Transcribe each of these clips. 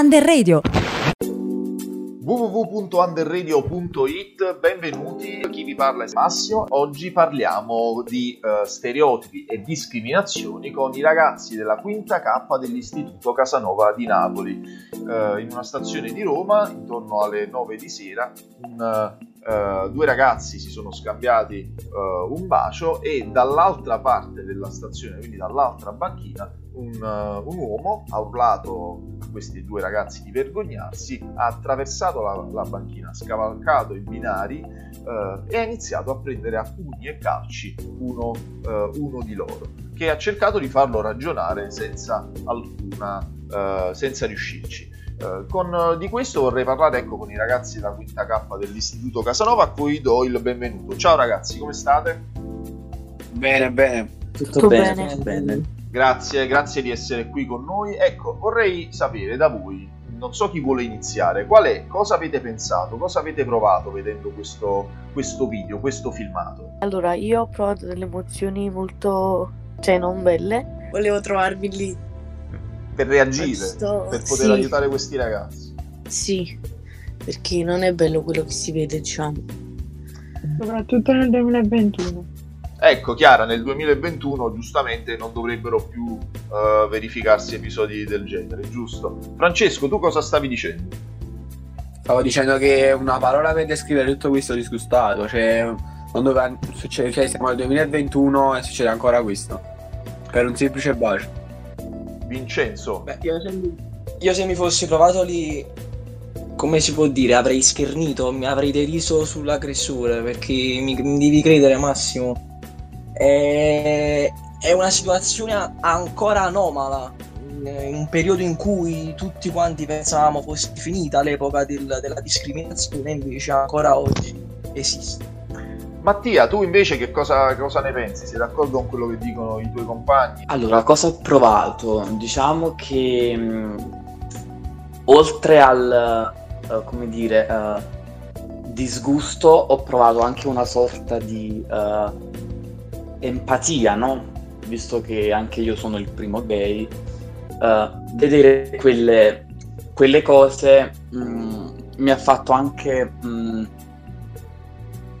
Under Radio www.underradio.it Benvenuti, chi vi parla è Massimo. Oggi parliamo di uh, stereotipi e discriminazioni con i ragazzi della quinta K dell'Istituto Casanova di Napoli. Uh, in una stazione di Roma, intorno alle 9 di sera, un, uh, due ragazzi si sono scambiati un bacio e dall'altra parte della stazione, quindi dall'altra banchina, un, un uomo ha urlato questi due ragazzi di vergognarsi, ha attraversato la, la banchina, scavalcato i binari eh, e ha iniziato a prendere a pugni e calci uno, eh, uno di loro, che ha cercato di farlo ragionare senza alcuna, eh, senza riuscirci. Uh, con, di questo vorrei parlare ecco, con i ragazzi della quinta K dell'Istituto Casanova a cui do il benvenuto. Ciao ragazzi, come state? Bene, bene. Tutto, Tutto bene. bene. bene. Grazie, grazie di essere qui con noi. Ecco, vorrei sapere da voi, non so chi vuole iniziare, qual è, cosa avete pensato, cosa avete provato vedendo questo, questo video, questo filmato? Allora, io ho provato delle emozioni molto, cioè non belle. Volevo trovarmi lì. Per reagire, Questo... per poter sì. aiutare questi ragazzi. Sì, perché non è bello quello che si vede, diciamo. Soprattutto nel 2021. Ecco, Chiara, nel 2021 giustamente non dovrebbero più uh, verificarsi episodi del genere, giusto? Francesco, tu cosa stavi dicendo? Stavo dicendo che una parola per descrivere tutto questo disgustato, cioè, non doveva succedere, cioè siamo nel 2021 e succede ancora questo, per un semplice bacio. Vincenzo? Beh, io, se mi, io se mi fossi trovato lì come si può dire, avrei schernito, mi avrei deriso sull'aggressore perché mi, mi devi credere Massimo è, è una situazione ancora anomala in un periodo in cui tutti quanti pensavamo fosse finita l'epoca del, della discriminazione, invece ancora oggi esiste. Mattia, tu invece che cosa, cosa, ne pensi? Sei d'accordo con quello che dicono i tuoi compagni? Allora, cosa ho provato? Diciamo che mh, oltre al, uh, come dire, uh, disgusto, ho provato anche una sorta di... Uh, empatia, no? Visto che anche io sono il primo gay, uh, vedere quelle, quelle cose mh, mm, mi ha fatto anche mh, mm,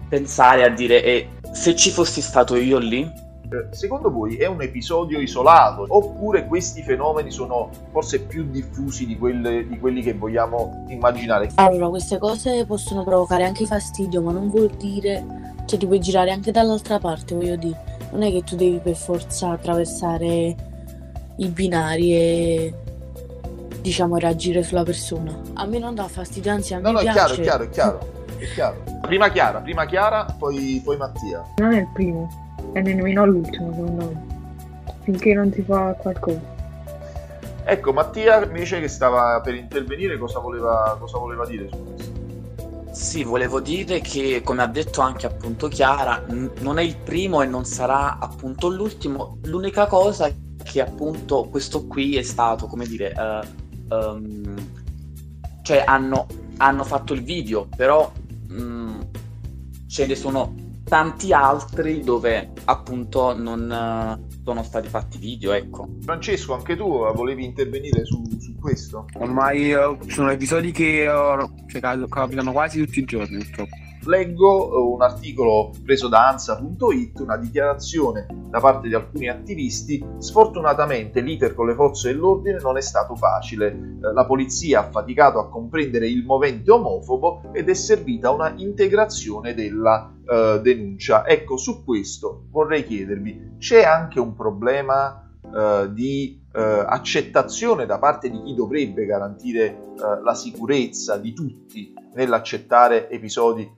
pensare a dire e se ci fossi stato io lì eh, Secondo voi è un episodio isolato oppure questi fenomeni sono forse più diffusi di, quelle, di, quelli che vogliamo immaginare? Allora, queste cose possono provocare anche fastidio, ma non vuol dire, cioè ti puoi girare anche dall'altra parte, voglio dire non è che tu devi per forza attraversare i binari e diciamo reagire sulla persona. A me non dà fastidio, anzi a no, me no, piace. No, è chiaro, è chiaro, è chiaro. Prima Chiara, prima Chiara, poi, poi Mattia. Non è il primo, è nemmeno l'ultimo secondo me. Finché non si fa qualcosa. Ecco, Mattia invece che stava per intervenire, cosa voleva, cosa voleva dire su questo? Sì, volevo dire che, come ha detto anche appunto Chiara, n- non è il primo e non sarà appunto l'ultimo. L'unica cosa è che appunto questo qui è stato, come dire, uh, um, cioè hanno, hanno, fatto il video, però um, ce ne sono tanti altri dove appunto non uh, sono stati fatti video, ecco. Francesco, anche tu volevi intervenire su, su questo? Ormai uh, sono episodi che uh, cioè, capitano quasi tutti i giorni, purtroppo. Leggo un articolo preso da ansa.it, una dichiarazione da parte di alcuni attivisti. Sfortunatamente l'iter con le forze dell'ordine non è stato facile. La polizia ha faticato a comprendere il movente omofobo ed è servita una integrazione della uh, denuncia. Ecco, su questo vorrei chiedervi, c'è anche un problema uh, di uh, accettazione da parte di chi dovrebbe garantire la sicurezza di tutti nell'accettare episodi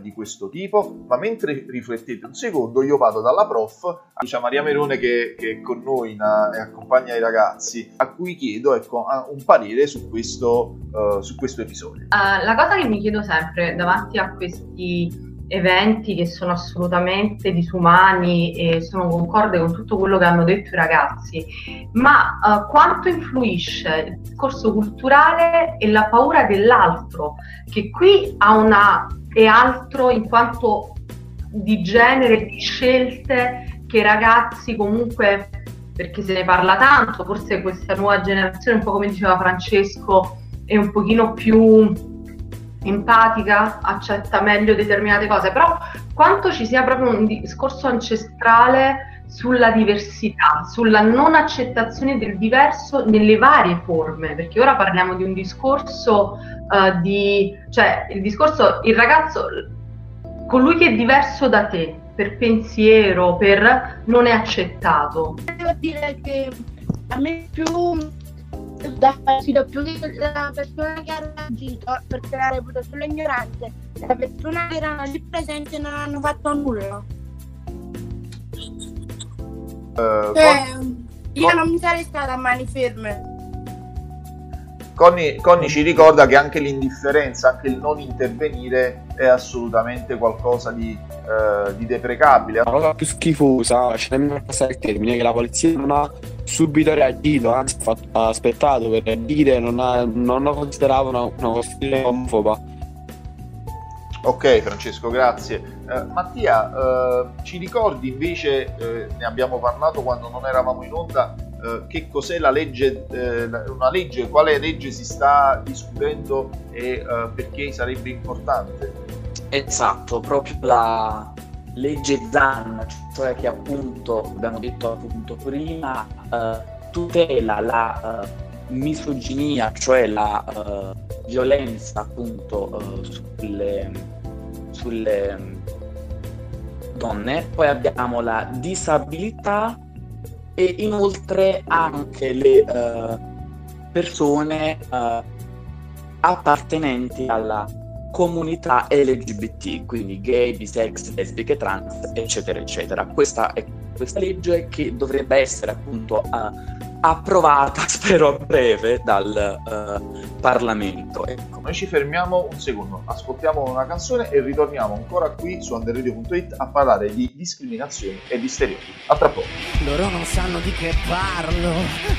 di questo tipo, ma mentre riflettete un secondo io vado dalla prof, Lucia Maria Merone che, che è con noi na, e accompagna i ragazzi, a cui chiedo ecco, un parere su questo, uh, su questo episodio. Uh, la cosa che mi chiedo sempre davanti a questi eventi che sono assolutamente disumani e sono concorde con tutto quello che hanno detto i ragazzi, ma uh, quanto influisce il discorso culturale e la paura dell'altro, che qui ha una è altro in quanto di genere, di scelte che i ragazzi comunque perché se ne parla tanto, forse questa nuova generazione, un po' come diceva Francesco, è un pochino più empatica, accetta meglio determinate cose, però quanto ci sia proprio un discorso ancestrale sulla diversità, sulla non accettazione del diverso nelle varie forme, perché ora parliamo di un discorso uh, di, cioè il discorso, il ragazzo, colui che è diverso da te, per pensiero, per non è accettato. Devo dire che a me più da fastidio più la persona che ha reagito perché la reputo solo ignorante la persona che erano lì presenti non hanno fatto nulla Uh, cioè, io non mi sarei stata a mani ferme Conny, Conny, ci ricorda che anche l'indifferenza, anche il non intervenire è assolutamente qualcosa di, eh, di deprecabile. La cosa più schifosa, c'è nemmeno passare il termine, che la polizia non ha subito reagito, anzi ha, aspettato per dire, non, ha, non lo considerava una, una questione omofoba. Ok Francesco, grazie. Eh, Mattia, eh, ci ricordi invece, eh, ne abbiamo parlato quando non eravamo in onda, eh, che cos'è la legge, eh, una legge, quale legge si sta discutendo e eh, perché sarebbe importante? Esatto, proprio la legge ZAN, cioè che appunto, abbiamo detto appunto prima, tutela la misoginia, cioè la violenza appunto sulle, sulle donne, poi abbiamo la disabilità e inoltre anche le uh, persone uh, appartenenti alla comunità LGBT, quindi gay, bisex, lesbiche, trans, eccetera, eccetera. Questa è questa legge che dovrebbe essere appunto uh, approvata, spero a breve, dal Parlamento. Ecco, noi ci fermiamo un secondo, ascoltiamo una canzone e ritorniamo ancora qui su underradio.it a parlare di discriminazioni e di stereotipi. A tra poco. Loro non sanno di che parlo,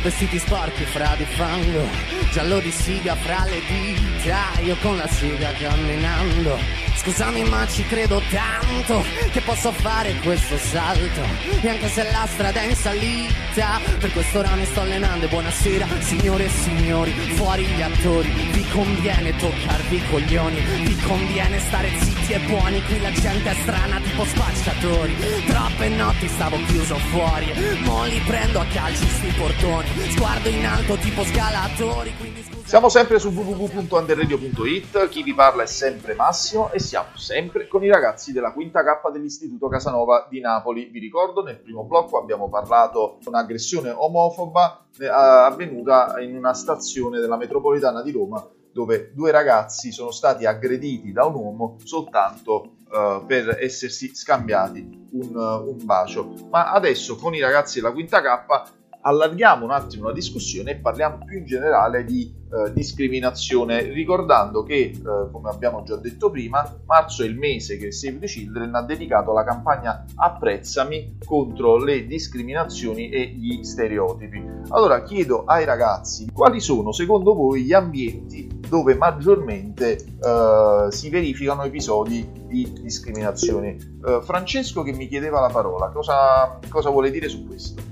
vestiti sporchi fra di fango, giallo di siga fra le dita, io con la siga camminando. Scusami ma ci credo tanto che posso fare questo salto E anche se la strada è in salita Per quest'ora mi sto allenando e buonasera signore e signori Fuori gli attori Vi conviene toccarvi i coglioni Vi conviene stare zitti e buoni Qui la gente è strana tipo spacciatori. Troppe notti stavo chiuso fuori Mo li prendo a calci sui portoni Sguardo in alto tipo scalatori siamo sempre su www.underradio.it, chi vi parla è sempre Massimo e siamo sempre con i ragazzi della quinta K dell'Istituto Casanova di Napoli. Vi ricordo, nel primo blocco abbiamo parlato di un'aggressione omofoba eh, avvenuta in una stazione della metropolitana di Roma dove due ragazzi sono stati aggrediti da un uomo soltanto uh, per essersi scambiati un, uh, un bacio. Ma adesso con i ragazzi della quinta K allarghiamo un attimo la discussione e parliamo più in generale di eh, discriminazione, ricordando che, eh, come abbiamo già detto prima, marzo è il mese che Save the Children ha dedicato alla campagna Apprezzami contro le discriminazioni e gli stereotipi. Allora chiedo ai ragazzi quali sono secondo voi gli ambienti dove maggiormente eh, si verificano episodi di discriminazione. Eh, Francesco che mi chiedeva la parola, cosa, cosa vuole dire su questo?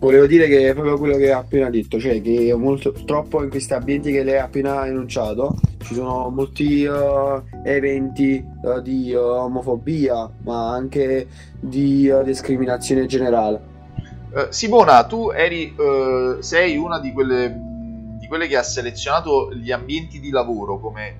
Volevo dire che è proprio quello che ha appena detto, cioè che molto, purtroppo in questi ambienti che lei ha appena enunciato ci sono molti uh, eventi uh, di uh, omofobia, ma anche di discriminazione generale. Simona, tu eri, sei una di quelle, di quelle, che ha selezionato gli ambienti di lavoro come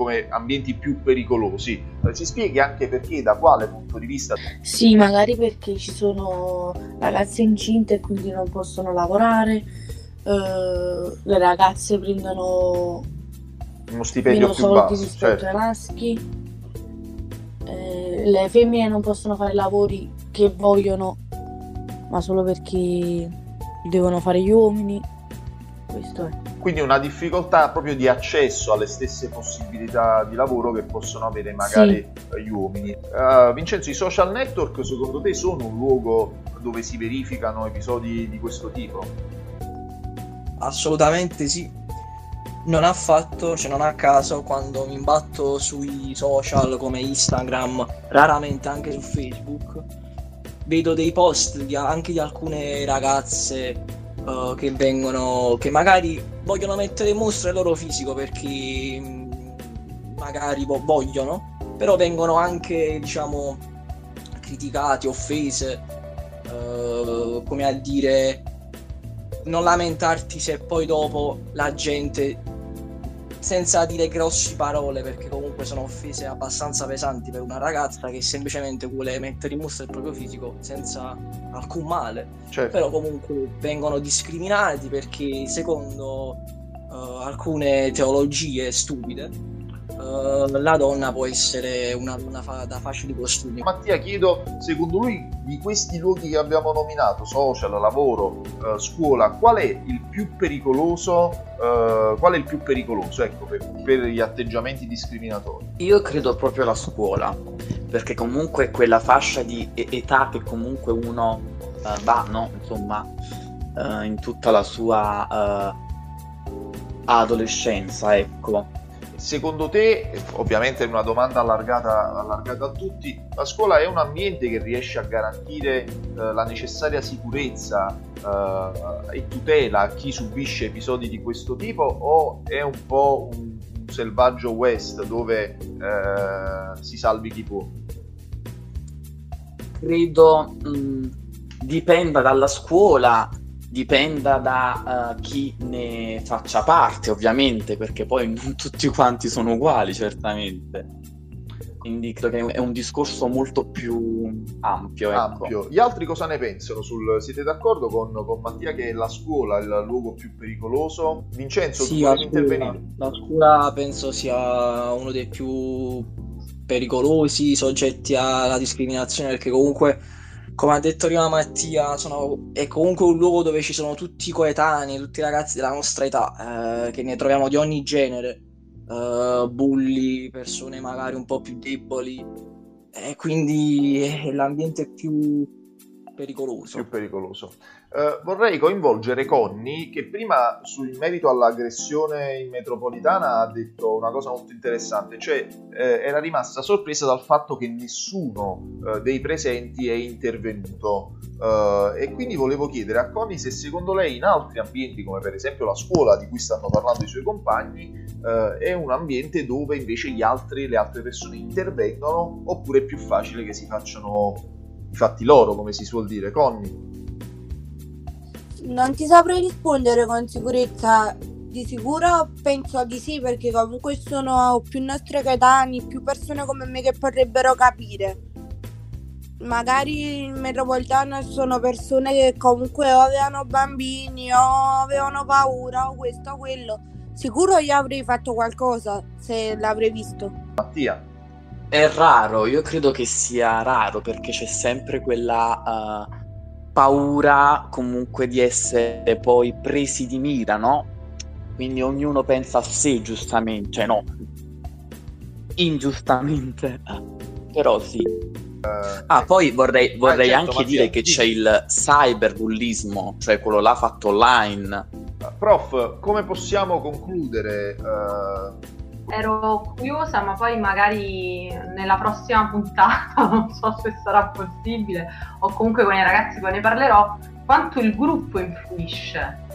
come ambienti più pericolosi. Ci spieghi anche perché, da quale punto di vista? Sì, magari perché ci sono ragazze incinte e quindi non possono lavorare, eh, le ragazze prendono uno stipendio più basso, rispetto certo. ai maschi, eh, le femmine non possono fare lavori che vogliono, ma solo perché devono fare gli uomini. Questo è. Quindi una difficoltà proprio di accesso alle stesse possibilità di lavoro che possono avere magari sì. gli uomini. Uh, Vincenzo, i social network secondo te sono un luogo dove si verificano episodi di questo tipo? Assolutamente sì. Non ha fatto, cioè non a caso, quando mi imbatto sui social come Instagram, raramente anche su Facebook, vedo dei post di- anche di alcune ragazze eh, che vengono, che magari vogliono mettere in mostra il loro fisico perché mh, magari vo- vogliono, però vengono anche, diciamo, criticati, offese, eh, come a dire non lamentarti se poi dopo la gente senza dire grosse parole perché comunque sono offese abbastanza pesanti per una ragazza che semplicemente vuole mettere in mostra il proprio fisico senza alcun male Certo. però comunque vengono discriminati perché secondo eh, alcune teologie stupide eh, la donna può essere una donna fa- da facili costumi Mattia, chiedo, secondo lui, di questi luoghi che abbiamo nominato, social, lavoro, eh, scuola, qual è il più pericoloso, eh, qual è il più pericoloso, ecco, per, per gli atteggiamenti discriminatori? Io credo proprio la scuola, perché comunque è quella fascia di e- età che comunque uno eh, va, no? Insomma, eh, in tutta la sua eh, adolescenza, ecco. Secondo te, ovviamente è una domanda allargata, allargata a tutti, la scuola è un ambiente che riesce a garantire eh, la necessaria sicurezza eh, e tutela a chi subisce episodi di questo tipo o è un po' un, un selvaggio west dove eh, si salvi chi può? Credo mh, dipenda dalla scuola, dipenda da eh, chi ne faccia parte, ovviamente, perché poi non tutti quanti sono uguali, certamente. Quindi credo che è un discorso molto più ampio, ecco. ampio. Gli altri cosa ne pensano? Sul... Siete d'accordo con, con Mattia che la scuola è il luogo più pericoloso? Vincenzo, Sì, tu vuoi intervenire? la scuola penso sia uno dei più pericolosi soggetti alla discriminazione perché comunque, come ha detto prima Mattia, sono- è comunque un luogo dove ci sono tutti i coetanei, tutti i ragazzi della nostra età, eh, che ne troviamo di ogni genere, eh, bulli, persone magari un po' più deboli, e quindi è l'ambiente più pericoloso. più pericoloso. Eh, vorrei coinvolgere Conny che prima su- in merito all'aggressione in metropolitana ha detto una cosa molto interessante, cioè eh, era rimasta sorpresa dal fatto che nessuno eh, dei presenti è intervenuto Eh, e quindi volevo chiedere a Conny se secondo lei in altri ambienti come per esempio la scuola di cui stanno parlando i suoi compagni eh, è un ambiente dove invece altri, le altre persone intervengono oppure è più facile che si facciano fatti loro come si suol dire Conny Non ti saprei rispondere con sicurezza. Di sicuro penso di sì, perché comunque sono più nostri coetanei, più persone come me che potrebbero capire. Magari in metropolitana sono persone che comunque o avevano bambini o avevano paura o questo o quello. Sicuro io avrei fatto qualcosa se l'avrei visto. Mattia È raro, io credo che sia raro perché c'è sempre quella eh, paura comunque di essere poi presi di mira, no? Quindi ognuno pensa a sé giustamente, cioè no, ingiustamente, però sì. Ah, poi vorrei, vorrei certo, anche dire che c'è il cyberbullismo, cioè quello là fatto online. Prof, come possiamo concludere? eh, Ero curiosa, ma poi magari nella prossima puntata, non so se sarà possibile, o comunque con i ragazzi poi ne parlerò, quanto il gruppo influisce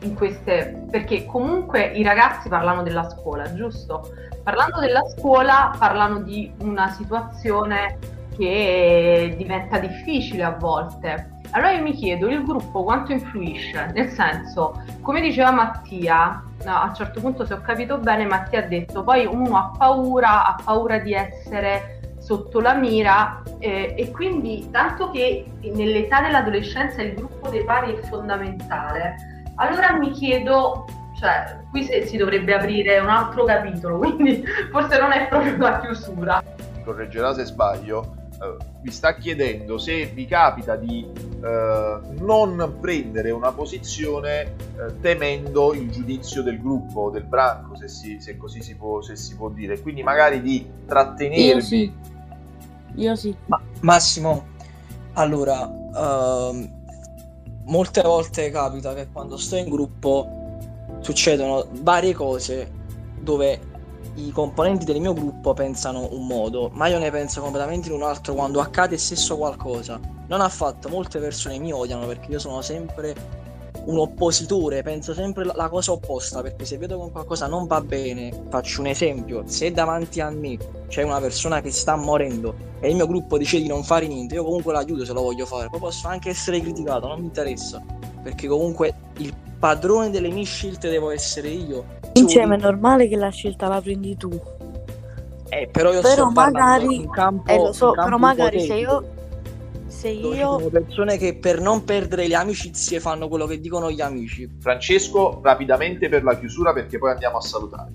in queste... perché comunque i ragazzi parlano della scuola, giusto? Parlando della scuola parlano di una situazione che diventa difficile a volte. Allora io mi chiedo, il gruppo quanto influisce? Nel senso, come diceva Mattia, no, a un certo punto se ho capito bene, Mattia ha detto poi uno ha paura, ha paura di essere sotto la mira eh, e quindi tanto che nell'età dell'adolescenza il gruppo dei pari è fondamentale, allora mi chiedo, cioè qui si dovrebbe aprire un altro capitolo, quindi forse non è proprio la chiusura. correggerà se sbaglio, vi sta chiedendo se vi capita di eh, non prendere una posizione eh, temendo il giudizio del gruppo, del branco, se, si- se così si può, se si può dire, quindi magari di trattenervi. Io sì. Io sì. Ma- Massimo, allora, ehm, molte volte capita che quando sto in gruppo succedono varie cose dove i componenti del mio gruppo pensano un modo, ma io ne penso completamente in un altro quando accade stesso qualcosa. non affatto, molte persone mi odiano perché io sono sempre un oppositore, penso sempre la cosa opposta, perché se vedo che qualcosa non va bene, faccio un esempio, se davanti a me c'è una persona che sta morendo e il mio gruppo decide di non fare niente, io comunque l'aiuto se lo voglio fare, poi posso anche essere criticato, non mi interessa, perché comunque il padrone delle mie scelte devo essere io. Insieme è normale che la scelta la prendi tu. Eh, però io però sto magari, in campo, eh, lo so, in campo però magari se io se io sono persone che per non perdere le amicizie fanno quello che dicono gli amici. Francesco, rapidamente per la chiusura perché poi andiamo a salutare.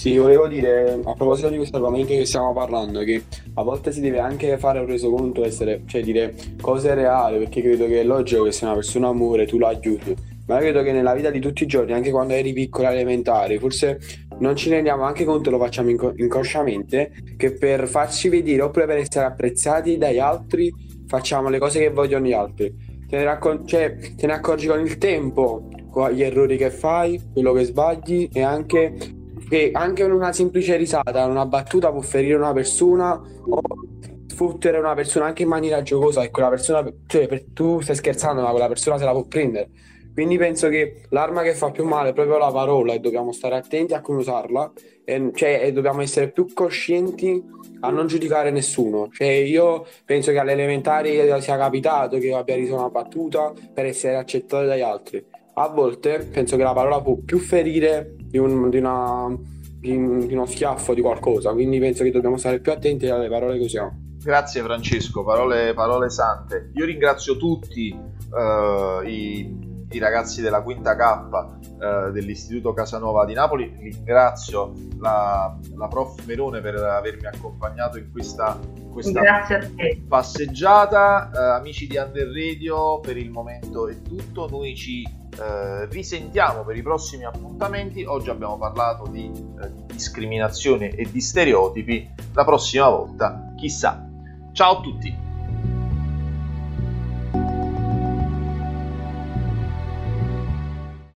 Sì, volevo dire a proposito di questo argomento che stiamo parlando, che a volte si deve anche fare un resoconto, essere, cioè dire cose reali, perché credo che è logico che se una persona muore tu la aiuti, ma io credo che nella vita di tutti i giorni, anche quando eri piccolo elementare, forse non ci rendiamo anche conto, lo facciamo inco- inconsciamente, che per farci vedere oppure per essere apprezzati dagli altri facciamo le cose che vogliono gli altri. Te ne, raccon- cioè, te ne accorgi con il tempo, con gli errori che fai, quello che sbagli e anche che anche una semplice risata, una battuta può ferire una persona o sfottere una persona anche in maniera giocosa e quella persona, cioè per, tu stai scherzando ma quella persona se la può prendere. Quindi penso che l'arma che fa più male è proprio la parola e dobbiamo stare attenti a come usarla e, cioè, e dobbiamo essere più coscienti a non giudicare nessuno. Cioè, io penso che alle elementari sia capitato che io abbia riso una battuta per essere accettato dagli altri. A volte penso che la parola può più ferire di, un- di una- di un- di uno schiaffo di qualcosa, quindi penso che dobbiamo stare più attenti alle parole che usiamo. Grazie Francesco, parole, parole sante. Io ringrazio tutti eh, i, i ragazzi della quinta K eh, dell'Istituto Casanova di Napoli, ringrazio la, la prof Melone per avermi accompagnato in questa, questa Grazie a te. passeggiata. Eh, amici di Under Radio, per il momento è tutto. Noi ci eh, risentiamo per i prossimi appuntamenti. Oggi abbiamo parlato di, eh, di discriminazione e di stereotipi. La prossima volta, chissà. Ciao a tutti.